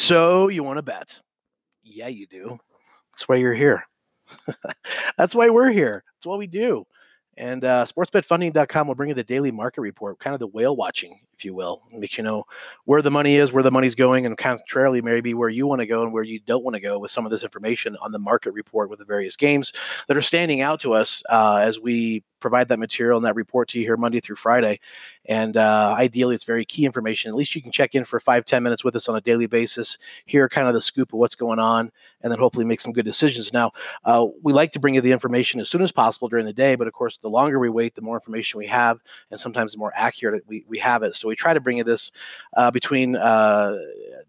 So you want to bet? Yeah, you do. That's why you're here. That's why we're here. That's what we do. And uh, sportsbetfunding.com will bring you the daily market report, kind of the whale watching, if you will, make you know where the money is, where the money's going, and contrarily, maybe where you want to go and where you don't want to go with some of this information on the market report with the various games that are standing out to us uh, as we provide that material and that report to you here Monday through Friday. And uh, ideally, it's very key information. At least you can check in for five, ten minutes with us on a daily basis, hear kind of the scoop of what's going on, and then hopefully make some good decisions. Now, uh, we like to bring you the information as soon as possible during the day, but of course, the longer we wait, the more information we have, and sometimes the more accurate we, we have it. So we try to bring you this uh, between uh,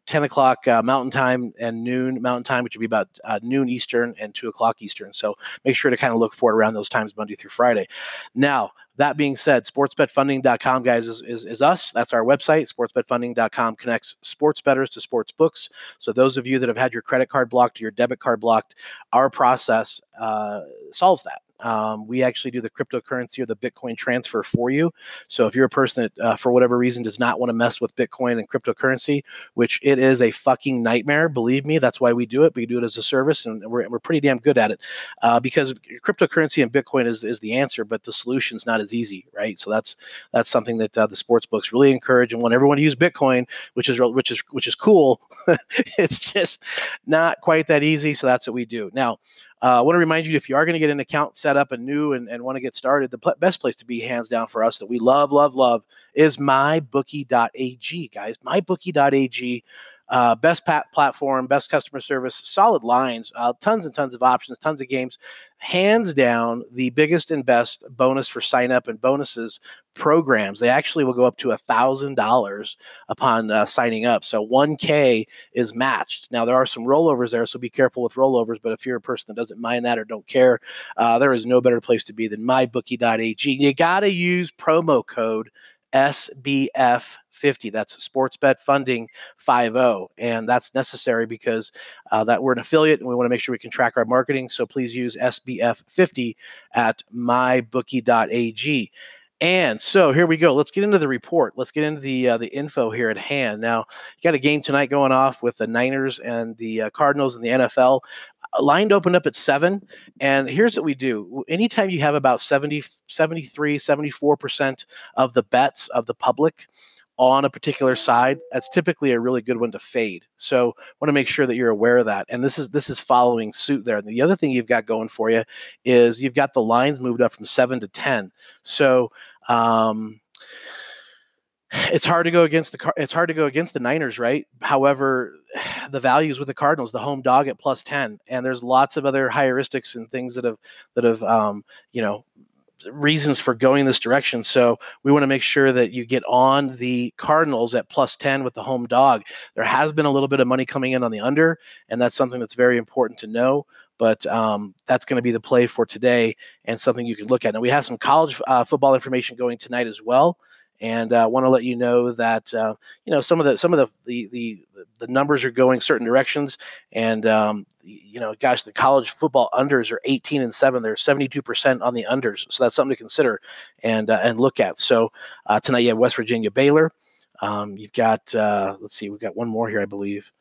10 o'clock uh, Mountain Time and noon Mountain Time, which would be about uh, noon Eastern and 2 o'clock Eastern. So make sure to kind of look for it around those times, Monday through Friday. Now, that being said, sportsbetfunding.com, guys, is, is, is, us. That's our website. Sportsbetfunding.com connects sports bettors to sports books. So, those of you that have had your credit card blocked your debit card blocked, our process uh, solves that. Um, we actually do the cryptocurrency or the Bitcoin transfer for you. So if you're a person that, uh, for whatever reason, does not want to mess with Bitcoin and cryptocurrency, which it is a fucking nightmare, believe me, that's why we do it. We do it as a service, and we're, we're pretty damn good at it uh, because cryptocurrency and Bitcoin is, is the answer, but the solution is not as easy, right? So that's that's something that uh, the sports books really encourage and want everyone to use Bitcoin, which is which is which is cool. it's just not quite that easy. So that's what we do now. Uh, I want to remind you if you are going to get an account set up and new and, and want to get started, the pl- best place to be, hands down, for us that we love, love, love is mybookie.ag, guys. Mybookie.ag uh, best pat- platform, best customer service, solid lines, uh, tons and tons of options, tons of games. Hands down, the biggest and best bonus for sign up and bonuses programs. They actually will go up to a thousand dollars upon uh, signing up. So 1K is matched. Now there are some rollovers there, so be careful with rollovers. But if you're a person that doesn't mind that or don't care, uh, there is no better place to be than mybookie.ag. You got to use promo code SBF 50. That's sports bet funding 50. And that's necessary because uh, that we're an affiliate and we want to make sure we can track our marketing. So please use SBF 50 at mybookie.ag. And so here we go. Let's get into the report. Let's get into the uh, the info here at hand. Now, you got a game tonight going off with the Niners and the uh, Cardinals and the NFL lined opened up at seven. And here's what we do anytime you have about 70, 73, 74% of the bets of the public on a particular side, that's typically a really good one to fade. So want to make sure that you're aware of that. And this is this is following suit there. And the other thing you've got going for you is you've got the lines moved up from seven to 10. So um, it's hard to go against the it's hard to go against the Niners, right? However, the values with the Cardinals, the home dog at plus ten, and there's lots of other heuristics and things that have that have um, you know reasons for going this direction. So we want to make sure that you get on the Cardinals at plus 10 with the home dog. There has been a little bit of money coming in on the under, and that's something that's very important to know. But um, that's going to be the play for today and something you can look at. And we have some college uh, football information going tonight as well and I uh, want to let you know that uh, you know some of the some of the, the the the, numbers are going certain directions, and um, you know, gosh, the college football unders are 18 and seven. They're 72 percent on the unders, so that's something to consider and uh, and look at. So uh, tonight you have West Virginia Baylor. Um, you've got uh, let's see, we've got one more here, I believe.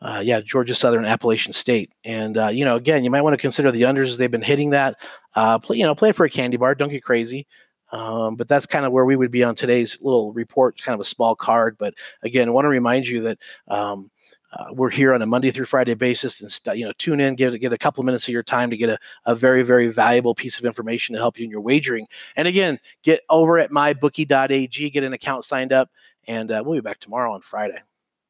Uh, yeah, Georgia Southern Appalachian State, and uh, you know, again, you might want to consider the unders as they've been hitting that. Uh, play, you know, play for a candy bar. Don't get crazy. Um, but that's kind of where we would be on today's little report, kind of a small card. But again, I want to remind you that um, uh, we're here on a Monday through Friday basis, and st- you know, tune in, get get a couple of minutes of your time to get a, a very very valuable piece of information to help you in your wagering. And again, get over at mybookie.ag, get an account signed up, and uh, we'll be back tomorrow on Friday.